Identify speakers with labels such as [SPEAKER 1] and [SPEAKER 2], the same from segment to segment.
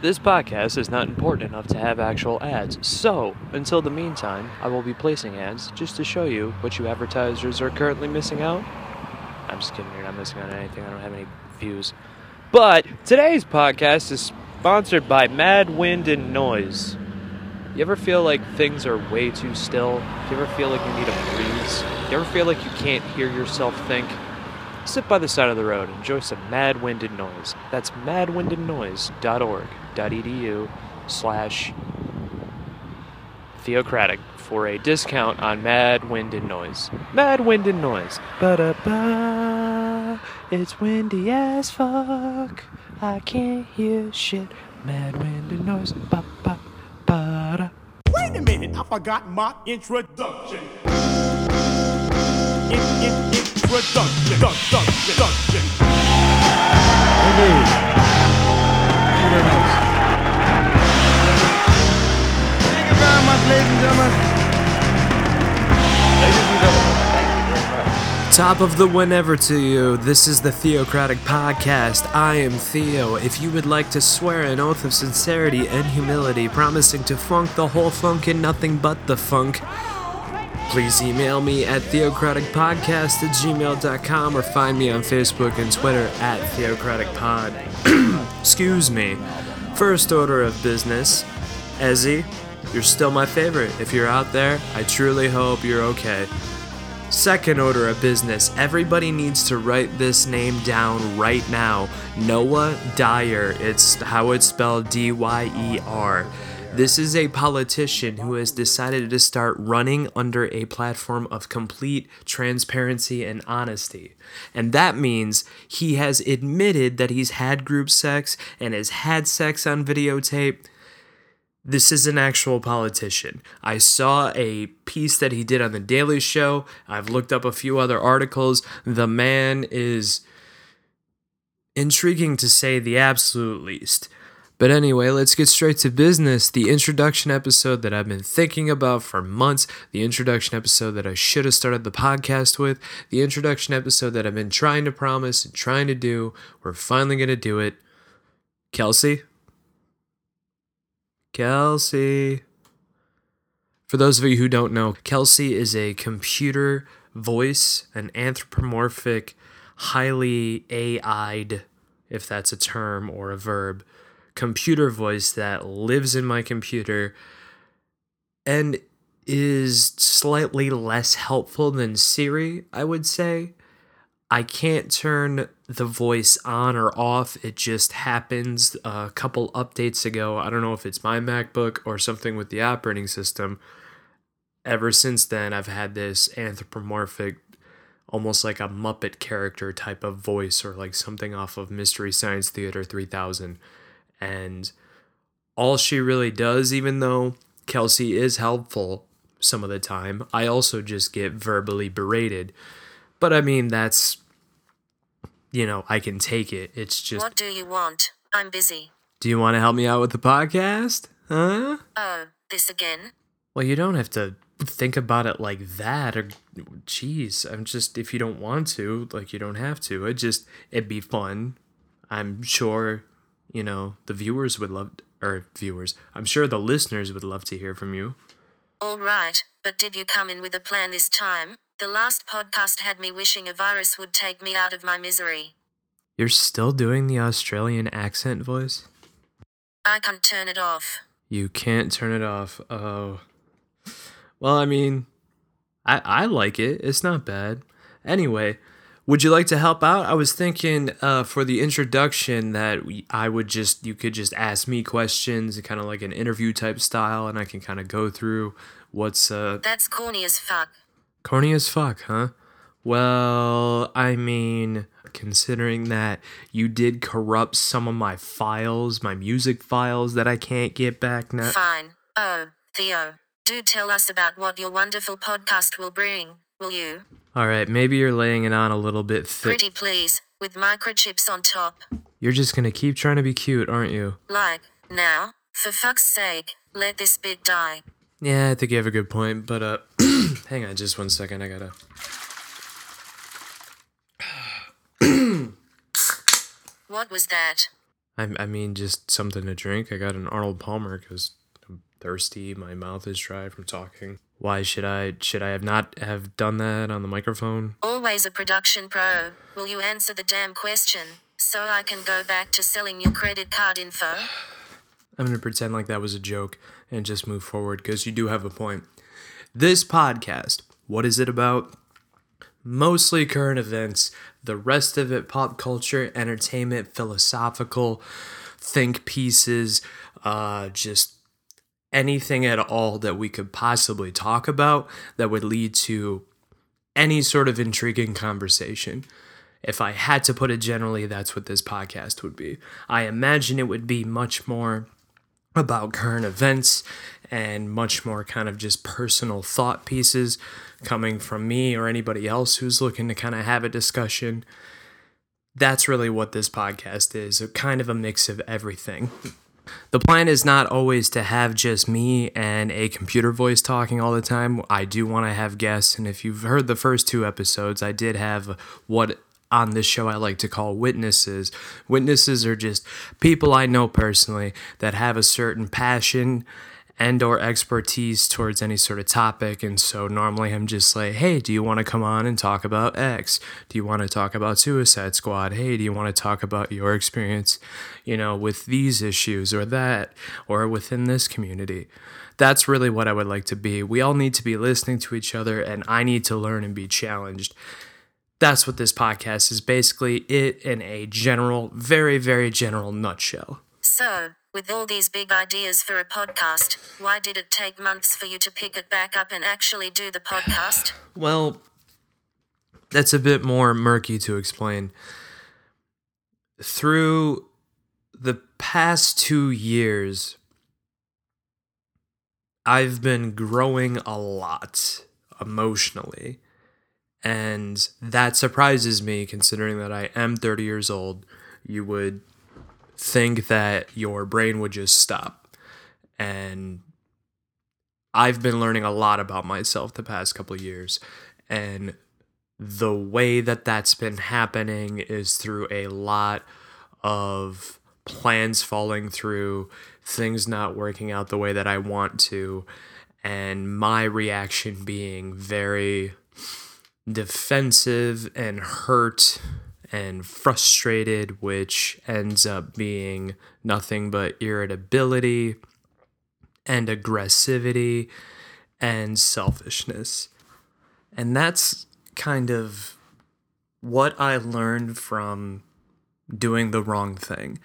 [SPEAKER 1] This podcast is not important enough to have actual ads, so until the meantime, I will be placing ads just to show you what you advertisers are currently missing out. I'm just kidding, you're not missing out on anything, I don't have any views. But today's podcast is sponsored by Mad Wind and Noise. You ever feel like things are way too still? You ever feel like you need a breeze? You ever feel like you can't hear yourself think? Sit by the side of the road and enjoy some Mad Wind and Noise. That's madwindandnoise.org.edu slash theocratic for a discount on Mad Wind and Noise. Mad Wind and Noise. Ba-da-ba, it's windy as fuck. I can't hear shit. Mad Wind and Noise. Ba-ba-ba-da.
[SPEAKER 2] Wait a minute, I forgot my introduction.
[SPEAKER 3] And gentlemen.
[SPEAKER 1] Top of the whenever to you. This is the Theocratic Podcast. I am Theo. If you would like to swear an oath of sincerity and humility, promising to funk the whole funk and nothing but the funk, please email me at theocraticpodcast at gmail.com or find me on Facebook and Twitter at theocraticpod. Excuse me. First order of business. Ezzy, you're still my favorite. If you're out there, I truly hope you're okay. Second order of business, everybody needs to write this name down right now. Noah Dyer. It's how it's spelled D Y E R. This is a politician who has decided to start running under a platform of complete transparency and honesty. And that means he has admitted that he's had group sex and has had sex on videotape. This is an actual politician. I saw a piece that he did on The Daily Show. I've looked up a few other articles. The man is intriguing to say the absolute least. But anyway, let's get straight to business. The introduction episode that I've been thinking about for months, the introduction episode that I should have started the podcast with, the introduction episode that I've been trying to promise and trying to do. We're finally going to do it. Kelsey? Kelsey. For those of you who don't know, Kelsey is a computer voice, an anthropomorphic, highly AI'd, if that's a term or a verb, computer voice that lives in my computer and is slightly less helpful than Siri, I would say. I can't turn the voice on or off. It just happens. A couple updates ago, I don't know if it's my MacBook or something with the operating system. Ever since then, I've had this anthropomorphic, almost like a Muppet character type of voice or like something off of Mystery Science Theater 3000. And all she really does, even though Kelsey is helpful some of the time, I also just get verbally berated. But I mean, that's, you know, I can take it. It's just,
[SPEAKER 4] What do you want? I'm busy.
[SPEAKER 1] do you want to help me out with the podcast? Huh?
[SPEAKER 4] Oh, this again?
[SPEAKER 1] Well, you don't have to think about it like that or jeez i'm just if you don't want to like you don't have to it just it'd be fun i'm sure you know the viewers would love or viewers i'm sure the listeners would love to hear from you
[SPEAKER 4] All right, but did you come in with a plan this time? The last podcast had me wishing a virus would take me out of my misery.
[SPEAKER 1] you're still doing the australian accent voice
[SPEAKER 4] I can't turn it off.
[SPEAKER 1] you can't turn it off oh well i mean i i like it it's not bad anyway would you like to help out i was thinking uh, for the introduction that we, i would just you could just ask me questions kind of like an interview type style and i can kind of go through what's uh
[SPEAKER 4] That's corny as fuck.
[SPEAKER 1] Corny as fuck huh well i mean considering that you did corrupt some of my files my music files that i can't get back now
[SPEAKER 4] Fine. Oh, Theo, do tell us about what your wonderful podcast will bring, will you?
[SPEAKER 1] All right, maybe you're laying it on a little bit thick.
[SPEAKER 4] Pretty please, with microchips on top.
[SPEAKER 1] You're just gonna keep trying to be cute, aren't you?
[SPEAKER 4] Like, now, for fuck's sake, let this bit die.
[SPEAKER 1] Yeah, I think you have a good point, but uh, hang on just one second. I gotta.
[SPEAKER 4] What was that?
[SPEAKER 1] I, I mean, just something to drink. I got an Arnold Palmer because I'm thirsty. My mouth is dry from talking. Why should I should I have not have done that on the microphone?
[SPEAKER 4] Always a production pro. Will you answer the damn question so I can go back to selling your credit card info?
[SPEAKER 1] I'm going to pretend like that was a joke and just move forward because you do have a point. This podcast, what is it about? Mostly current events, the rest of it pop culture, entertainment, philosophical, think pieces, uh, just anything at all that we could possibly talk about that would lead to any sort of intriguing conversation. If I had to put it generally, that's what this podcast would be. I imagine it would be much more about current events and much more kind of just personal thought pieces coming from me or anybody else who's looking to kind of have a discussion. That's really what this podcast is a kind of a mix of everything. The plan is not always to have just me and a computer voice talking all the time. I do want to have guests, and if you've heard the first two episodes, I did have what on this show I like to call witnesses. Witnesses are just people I know personally that have a certain passion and or expertise towards any sort of topic and so normally I'm just like, "Hey, do you want to come on and talk about X? Do you want to talk about Suicide Squad? Hey, do you want to talk about your experience, you know, with these issues or that or within this community?" That's really what I would like to be. We all need to be listening to each other and I need to learn and be challenged that's what this podcast is basically it in a general, very, very general nutshell.
[SPEAKER 4] So, with all these big ideas for a podcast, why did it take months for you to pick it back up and actually do the podcast?
[SPEAKER 1] Well, that's a bit more murky to explain. Through the past two years, I've been growing a lot emotionally. And that surprises me considering that I am 30 years old. You would think that your brain would just stop. And I've been learning a lot about myself the past couple years. And the way that that's been happening is through a lot of plans falling through, things not working out the way that I want to, and my reaction being very defensive and hurt and frustrated, which ends up being nothing but irritability and aggressivity and selfishness. And that's kind of what I learned from doing the wrong thing.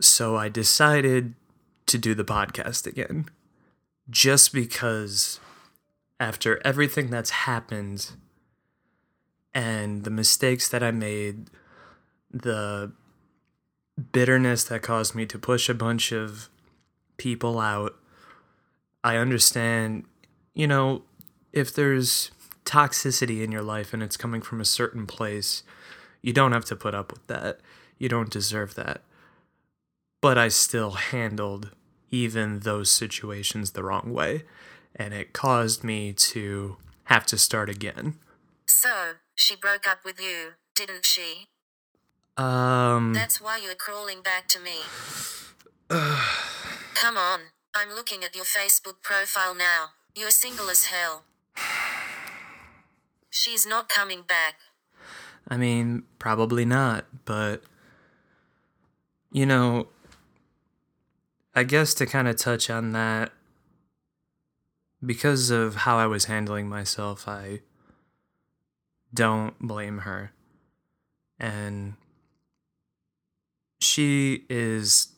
[SPEAKER 1] So I decided to do the podcast again just because after everything that's happened and the mistakes that I made, the bitterness that caused me to push a bunch of people out, I understand, you know, if there's toxicity in your life and it's coming from a certain place, you don't have to put up with that. You don't deserve that. But I still handled even those situations the wrong way and it caused me to have to start again.
[SPEAKER 4] So, she broke up with you, didn't she?
[SPEAKER 1] Um,
[SPEAKER 4] That's why you're crawling back to me. Come on, I'm looking at your Facebook profile now. You're single as hell. She's not coming back.
[SPEAKER 1] I mean, probably not, but you know, I guess to kind of touch on that, because of how I was handling myself, I don't blame her. And she is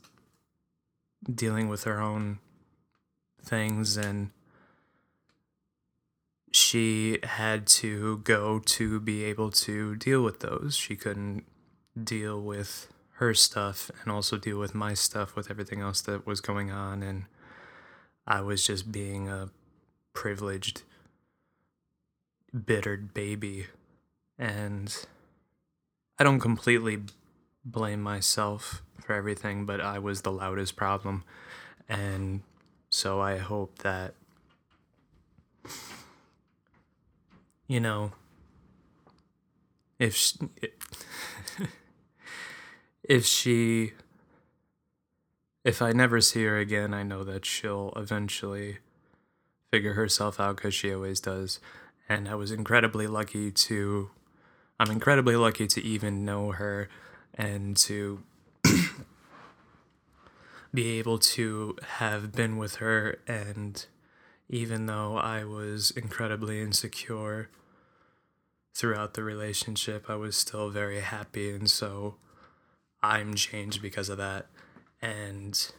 [SPEAKER 1] dealing with her own things and she had to go to be able to deal with those. She couldn't deal with her stuff and also deal with my stuff with everything else that was going on and I was just being a privileged bittered baby. And I don't completely blame myself for everything but I was the loudest problem. And so I hope that you know if she, if she if I never see her again, I know that she'll eventually figure herself out because she always does. And I was incredibly lucky to, I'm incredibly lucky to even know her and to be able to have been with her. And even though I was incredibly insecure throughout the relationship, I was still very happy. And so I'm changed because of that. And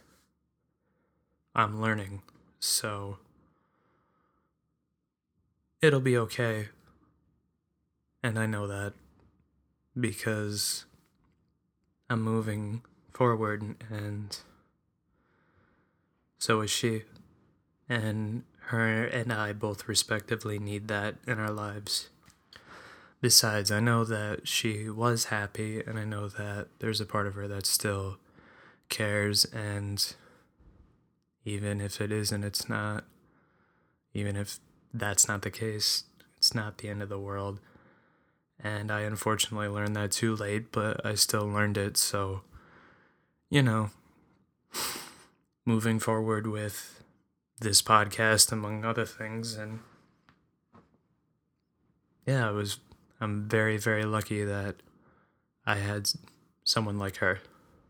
[SPEAKER 1] I'm learning. So it'll be okay. And I know that because I'm moving forward and so is she. And her and I both respectively need that in our lives. Besides, I know that she was happy, and I know that there's a part of her that still cares, and even if it isn't, it's not. Even if that's not the case, it's not the end of the world. And I unfortunately learned that too late, but I still learned it, so, you know, moving forward with this podcast, among other things, and yeah, I was, I'm very, very lucky that I had someone like her.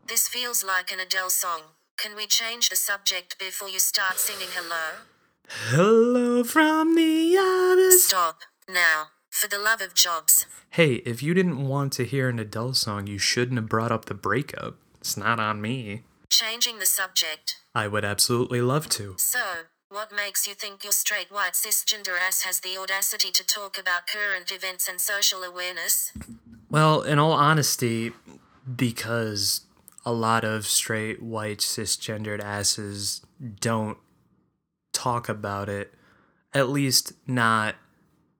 [SPEAKER 4] This feels like an Adele song. Can we change the subject before you start singing hello?
[SPEAKER 1] Hello from the other.
[SPEAKER 4] Stop. Now. For the love of jobs.
[SPEAKER 1] Hey, if you didn't want to hear an Adele song, you shouldn't have brought up the breakup. It's not on me.
[SPEAKER 4] Changing the subject.
[SPEAKER 1] I would absolutely love to.
[SPEAKER 4] So, what makes you think your straight white cisgender ass has the audacity to talk about current events and social awareness?
[SPEAKER 1] Well, in all honesty, because a lot of straight, white, cisgendered asses don't talk about it, at least not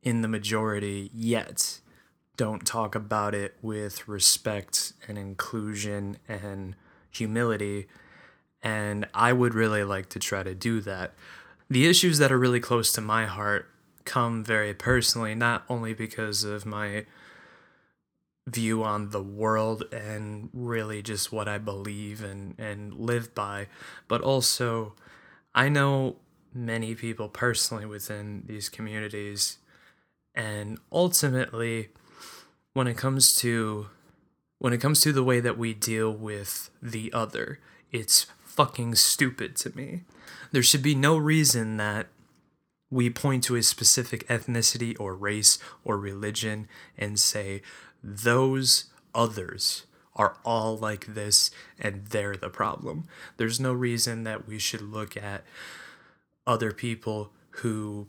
[SPEAKER 1] in the majority yet, don't talk about it with respect and inclusion and humility. And I would really like to try to do that. The issues that are really close to my heart come very personally, not only because of my view on the world and really just what I believe and, and live by, but also I know many people personally within these communities. And ultimately, when it comes to when it comes to the way that we deal with the other, it's fucking stupid to me. There should be no reason that we point to a specific ethnicity or race or religion and say those others are all like this and they're the problem. There's no reason that we should look at other people who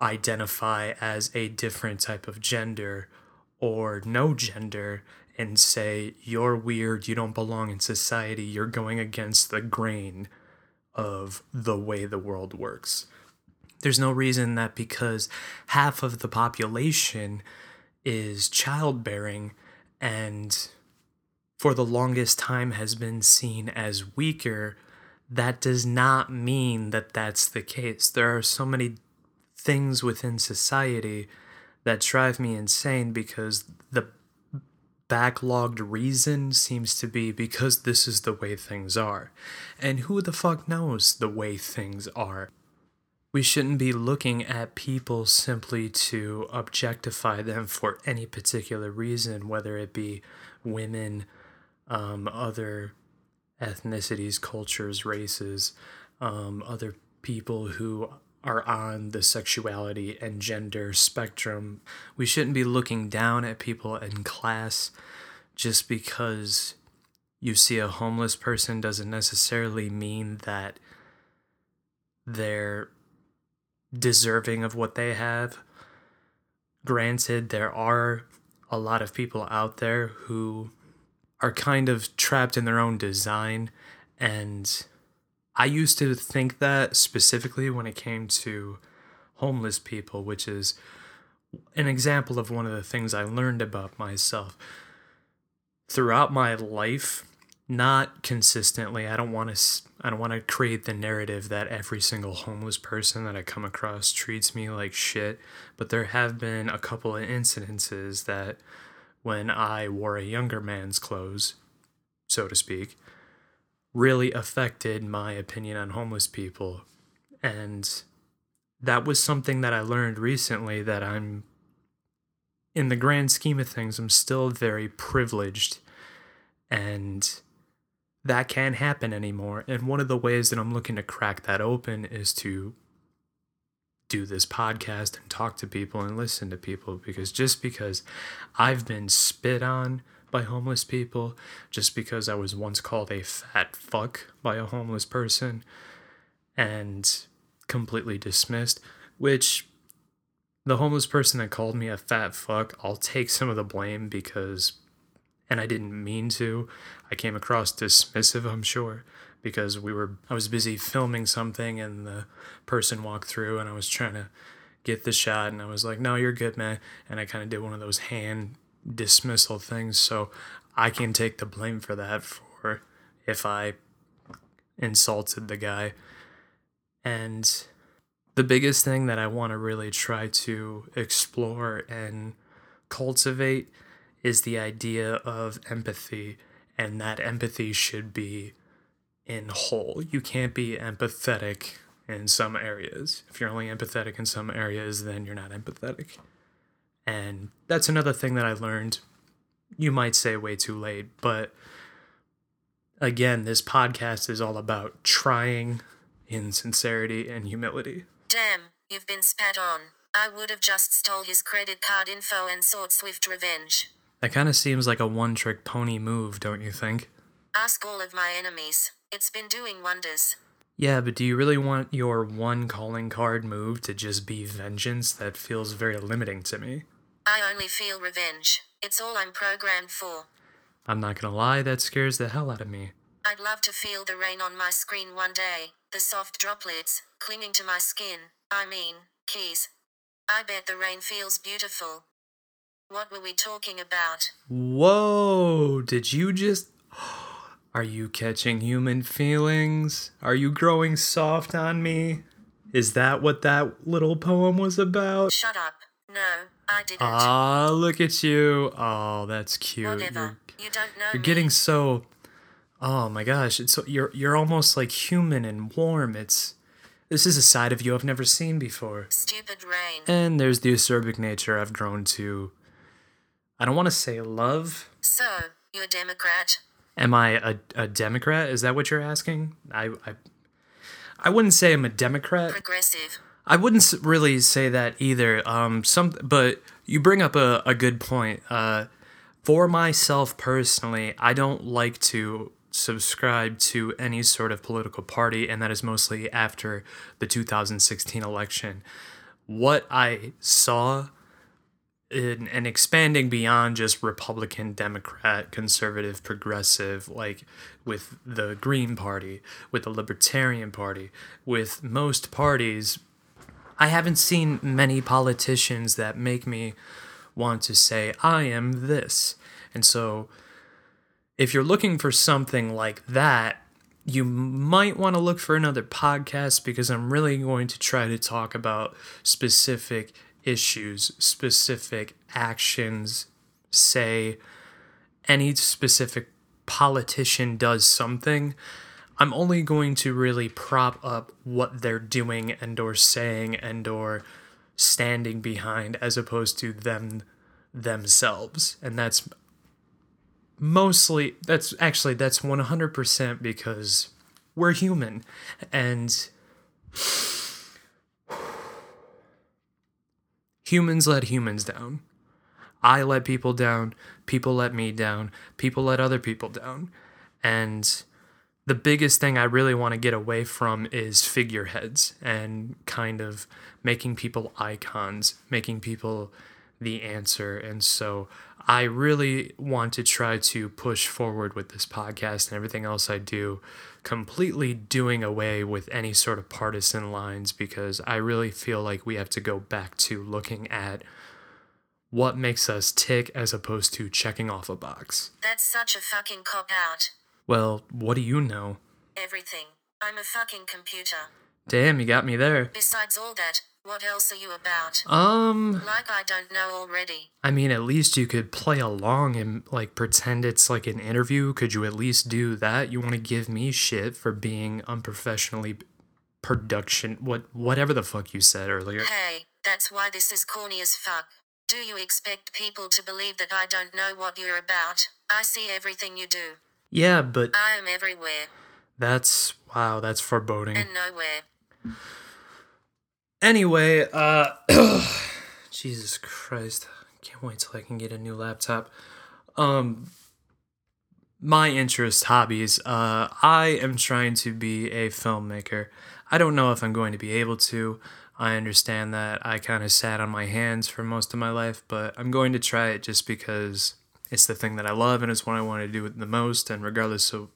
[SPEAKER 1] identify as a different type of gender or no gender and say, you're weird, you don't belong in society, you're going against the grain of the way the world works. There's no reason that because half of the population is childbearing and for the longest time has been seen as weaker, that does not mean that that's the case. There are so many things within society that drive me insane because the backlogged reason seems to be because this is the way things are. And who the fuck knows the way things are? We shouldn't be looking at people simply to objectify them for any particular reason, whether it be women, um, other ethnicities, cultures, races, um, other people who are on the sexuality and gender spectrum. We shouldn't be looking down at people in class just because you see a homeless person doesn't necessarily mean that they're deserving of what they have. Granted, there are a lot of people out there who are kind of trapped in their own design and I used to think that specifically when it came to homeless people, which is an example of one of the things I learned about myself. Throughout my life, not consistently, I don't want to I don't want to create the narrative that every single homeless person that I come across treats me like shit, but there have been a couple of incidences that when I wore a younger man's clothes, so to speak, really affected my opinion on homeless people. And that was something that I learned recently that I'm, in the grand scheme of things, I'm still very privileged. And that can't happen anymore. And one of the ways that I'm looking to crack that open is to do this podcast and talk to people and listen to people because just because I've been spit on by homeless people, just because I was once called a fat fuck by a homeless person and completely dismissed, which the homeless person that called me a fat fuck, I'll take some of the blame because, and I didn't mean to. I came across dismissive, I'm sure, because we were, I was busy filming something and the person walked through and I was trying to get the shot and I was like, no, you're good, man. And I kind of did one of those hand dismissal things. So I can take the blame for that for if I insulted the guy. And the biggest thing that I want to really try to explore and cultivate is the idea of empathy, and that empathy should be in whole. You can't be empathetic in some areas. If you're only empathetic in some areas, then you're not empathetic. And that's another thing that I learned. You might say way too late, but again, this podcast is all about trying in sincerity and humility.
[SPEAKER 4] Damn, you've been spat on. I would have just stole his credit card info and sought swift revenge.
[SPEAKER 1] That kind of seems like a one trick pony move, don't you think?
[SPEAKER 4] Ask all of my enemies. It's been doing wonders.
[SPEAKER 1] Yeah, but do you really want your one calling card move to just be vengeance? That feels very limiting to me.
[SPEAKER 4] I only feel revenge. It's all I'm programmed for.
[SPEAKER 1] I'm not gonna lie, that scares the hell out of me.
[SPEAKER 4] I'd love to feel the rain on my screen one day, the soft droplets clinging to my skin. I mean, keys. I bet the rain feels beautiful. What were we talking about?
[SPEAKER 1] Whoa, did you just. Are you catching human feelings? Are you growing soft on me? Is that what that little poem was about?
[SPEAKER 4] Shut up. No, I didn't.
[SPEAKER 1] Ah, look at you. Oh, that's cute.
[SPEAKER 4] Whatever.
[SPEAKER 1] You're,
[SPEAKER 4] You don't know
[SPEAKER 1] you're
[SPEAKER 4] me.
[SPEAKER 1] getting so. Oh my gosh, it's so you're you're almost like human and warm. It's this is a side of you I've never seen before.
[SPEAKER 4] Stupid rain.
[SPEAKER 1] And there's the acerbic nature I've grown to. I don't want to say love.
[SPEAKER 4] So, you're a Democrat?
[SPEAKER 1] Am I a, a Democrat? Is that what you're asking? I, I I wouldn't say I'm a Democrat.
[SPEAKER 4] Progressive?
[SPEAKER 1] I wouldn't really say that either. Um, some, but you bring up a, a good point. Uh, for myself personally, I don't like to subscribe to any sort of political party, and that is mostly after the 2016 election. What I saw in, and expanding beyond just Republican, Democrat, conservative, progressive, like with the Green Party, with the Libertarian Party, with most parties, I haven't seen many politicians that make me want to say, I am this. And so, if you're looking for something like that, you might want to look for another podcast because I'm really going to try to talk about specific issues, specific actions, say any specific politician does something. I'm only going to really prop up what they're doing and or saying and or standing behind as opposed to them themselves. And that's mostly that's actually that's 100% because we're human and humans let humans down. I let people down, people let me down, people let other people down. And the biggest thing I really want to get away from is figureheads and kind of making people icons, making people the answer. And so I really want to try to push forward with this podcast and everything else I do, completely doing away with any sort of partisan lines because I really feel like we have to go back to looking at what makes us tick as opposed to checking off a box.
[SPEAKER 4] That's such a fucking cop out.
[SPEAKER 1] Well, what do you know?
[SPEAKER 4] Everything. I'm a fucking computer.
[SPEAKER 1] Damn, you got me there.
[SPEAKER 4] Besides all that, What else are you about?
[SPEAKER 1] Um,
[SPEAKER 4] Like I don't know already.
[SPEAKER 1] I mean, at least you could play along and like pretend it's like an interview. Could you at least do that? You want to give me shit for being unprofessionally production what whatever the fuck you said earlier.
[SPEAKER 4] Hey, that's why this is corny as fuck. Do you expect people to believe that I don't know what you're about? I see everything you do.
[SPEAKER 1] Yeah, but
[SPEAKER 4] I am everywhere
[SPEAKER 1] that's wow, that's foreboding.
[SPEAKER 4] and nowhere.
[SPEAKER 1] Anyway, uh Jesus Christ. Can't wait till I can get a new laptop. Um my interest hobbies. Uh I am trying to be a filmmaker. I don't know if I'm going to be able to. I understand that I kind of sat on my hands for most of my life, but I'm going to try it just because it's the thing that I love and it's what I want to do the most and regardless of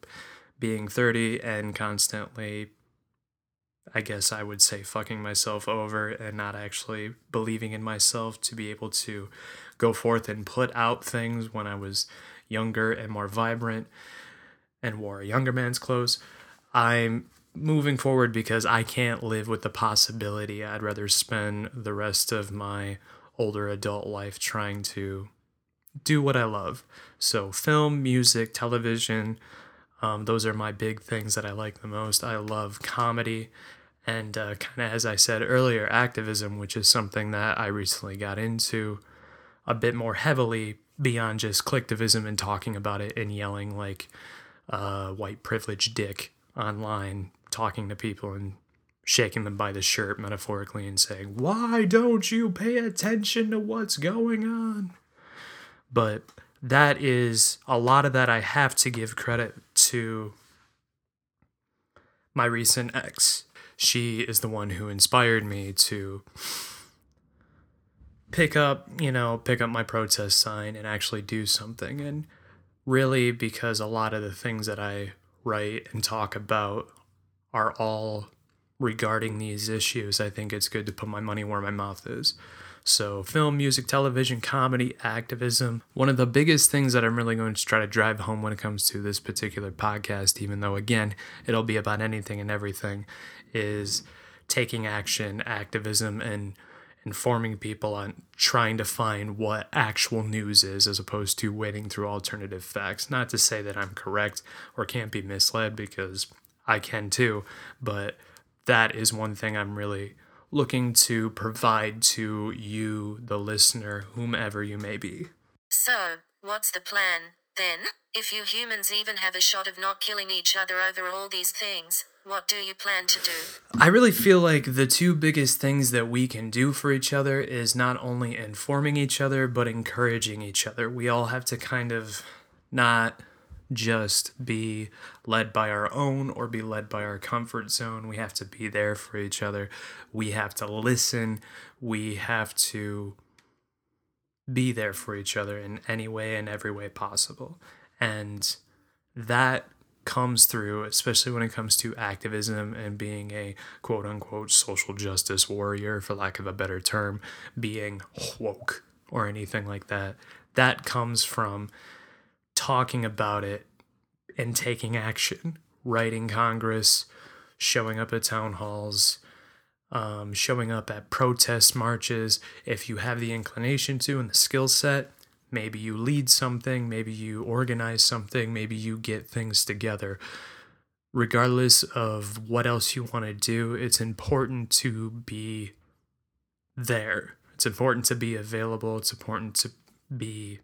[SPEAKER 1] being 30 and constantly I guess I would say fucking myself over and not actually believing in myself to be able to go forth and put out things when I was younger and more vibrant and wore a younger man's clothes. I'm moving forward because I can't live with the possibility. I'd rather spend the rest of my older adult life trying to do what I love. So, film, music, television, um, those are my big things that I like the most. I love comedy and uh, kind of, as I said earlier, activism, which is something that I recently got into a bit more heavily beyond just clicktivism and talking about it and yelling like uh, white privilege dick online, talking to people and shaking them by the shirt metaphorically and saying, Why don't you pay attention to what's going on? But that is a lot of that I have to give credit to my recent ex. She is the one who inspired me to pick up, you know, pick up my protest sign and actually do something. And really, because a lot of the things that I write and talk about are all regarding these issues, I think it's good to put my money where my mouth is. So, film, music, television, comedy, activism. One of the biggest things that I'm really going to try to drive home when it comes to this particular podcast, even though, again, it'll be about anything and everything, is taking action, activism, and informing people on trying to find what actual news is as opposed to wading through alternative facts. Not to say that I'm correct or can't be misled because I can too, but that is one thing I'm really looking to provide to you, the listener, whomever you may be.
[SPEAKER 4] So, what's the plan, then? If you humans even have a shot of not killing each other over all these things, what do you plan to do?
[SPEAKER 1] I really feel like the two biggest things that we can do for each other is not only informing each other, but encouraging each other. We all have to kind of not just be led by our own or be led by our comfort zone. We have to be there for each other. We have to listen. We have to be there for each other in any way and every way possible. And that comes through, especially when it comes to activism and being a quote unquote social justice warrior, for lack of a better term, being woke or anything like that. That comes from talking about it and taking action, writing Congress, showing up at town halls, um, showing up at protest marches. If you have the inclination to and the skill set, maybe you lead something, maybe you organize something, maybe you get things together. Regardless of what else you want to do, it's important to be there. It's important to be available. It's important to be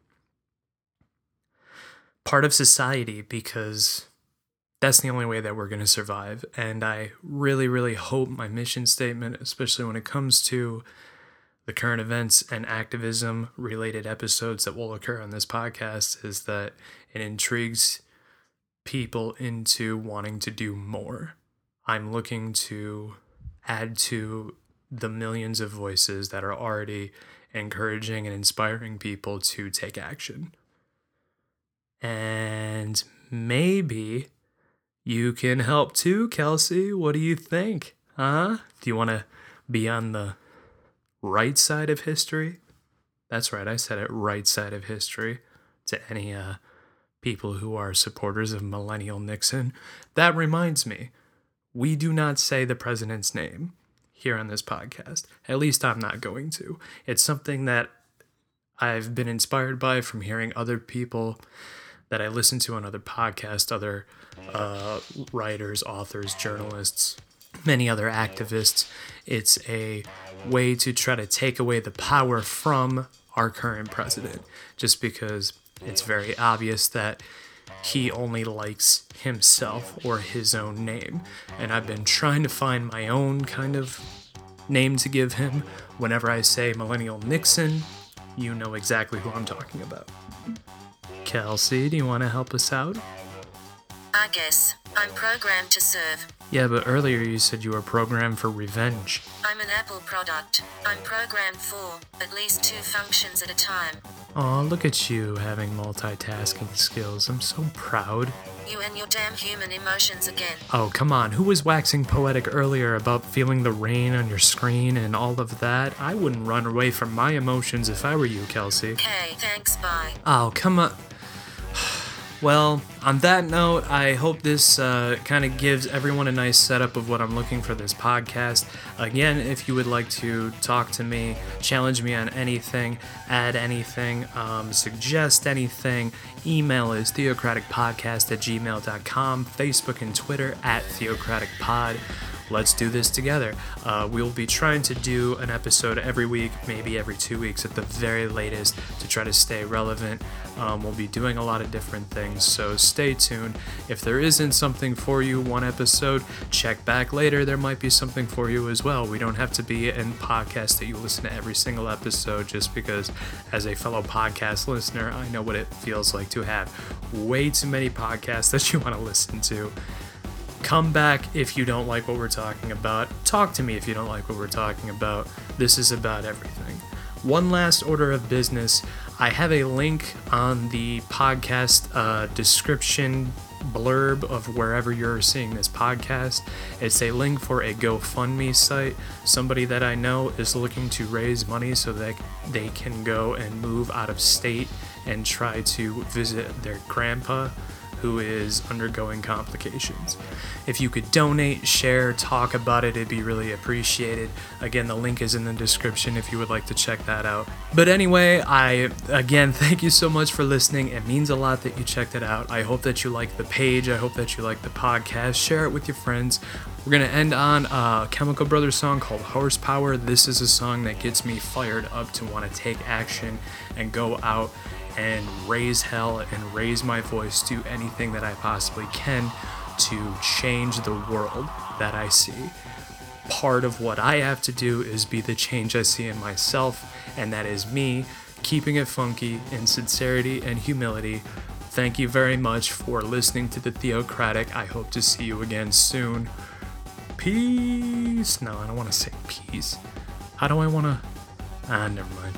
[SPEAKER 1] part of society because that's the only way that we're going to survive. And I really, really hope my mission statement, especially when it comes to the current events and activism related episodes that will occur on this podcast, is that it intrigues people into wanting to do more. I'm looking to add to the millions of voices that are already encouraging and inspiring people to take action. And maybe you can help too, Kelsey. What do you think? Huh? Do you want to be on the right side of history? That's right, I said it right side of history to any uh, people who are supporters of Millennial Nixon. That reminds me, we do not say the president's name. here on this podcast. At least I'm not going to. It's something that I've been inspired by from hearing other people that I listen to on other podcasts, other uh, writers, authors, journalists, many other activists. It's a way to try to take away the power from our current president, just because it's very obvious that he only likes himself or his own name. And I've been trying to find my own kind of name to give him. Whenever I say Millennial Nixon, you know exactly who I'm talking about. Kelsey, do you want to help us out?
[SPEAKER 4] I guess. I'm programmed to serve.
[SPEAKER 1] Yeah, but earlier you said you were programmed for revenge.
[SPEAKER 4] I'm an Apple product. I'm programmed for at least two functions at a time.
[SPEAKER 1] Aw, look at you having multitasking skills. I'm so proud.
[SPEAKER 4] You and your damn human emotions again.
[SPEAKER 1] Oh, come on. Who was waxing poetic earlier about feeling the rain on your screen and all of that? I wouldn't run away from my emotions if I were you, Kelsey.
[SPEAKER 4] Okay, thanks, bye.
[SPEAKER 1] Oh, come on. Well, on that note, I hope this uh, kind of gives everyone a nice setup of what I'm looking for this podcast. Again, if you would like to talk to me, challenge me on anything, add anything, um, suggest anything, email is theocraticpodcast at gmail.com, Facebook and Twitter at theocraticpod let's do this together. Uh, we'll be trying to do an episode every week, maybe every two weeks at the very latest, to try to stay relevant. Um, we'll be doing a lot of different things, so stay tuned. If there isn't something for you one episode, check back later. There might be something for you as well. We don't have to be in podcast that you listen to every single episode just because, as a fellow podcast listener, I know what it feels like to have way too many podcasts that you want to listen to. Come back if you don't like what we're talking about. Talk to me if you don't like what we're talking about. This is about everything. One last order of business. I have a link on the podcast uh, description blurb of wherever you're seeing this podcast. It's a link for a GoFundMe site. Somebody that I know is looking to raise money so that they can go and move out of state and try to visit their grandpa who is undergoing complications. If you could donate, share, talk about it, it'd be really appreciated. Again, the link is in the description if you would like to check that out. But anyway, I again thank you so much for listening. It means a lot that you checked it out. I hope that you like the page. I hope that you like the podcast. Share it with your friends. We're gonna end on a Chemical Brothers song called Horsepower. This is a song that gets me fired up to want to take action and go out and raise hell and raise my voice to anything that I possibly can to change the world that I see. Part of what I have to do is be the change I see in myself, and that is me keeping it funky in sincerity and humility. Thank you very much for listening to the Theocratic. I hope to see you again soon. Peace. No, I don't want to say peace. How do I want to? Ah, never mind.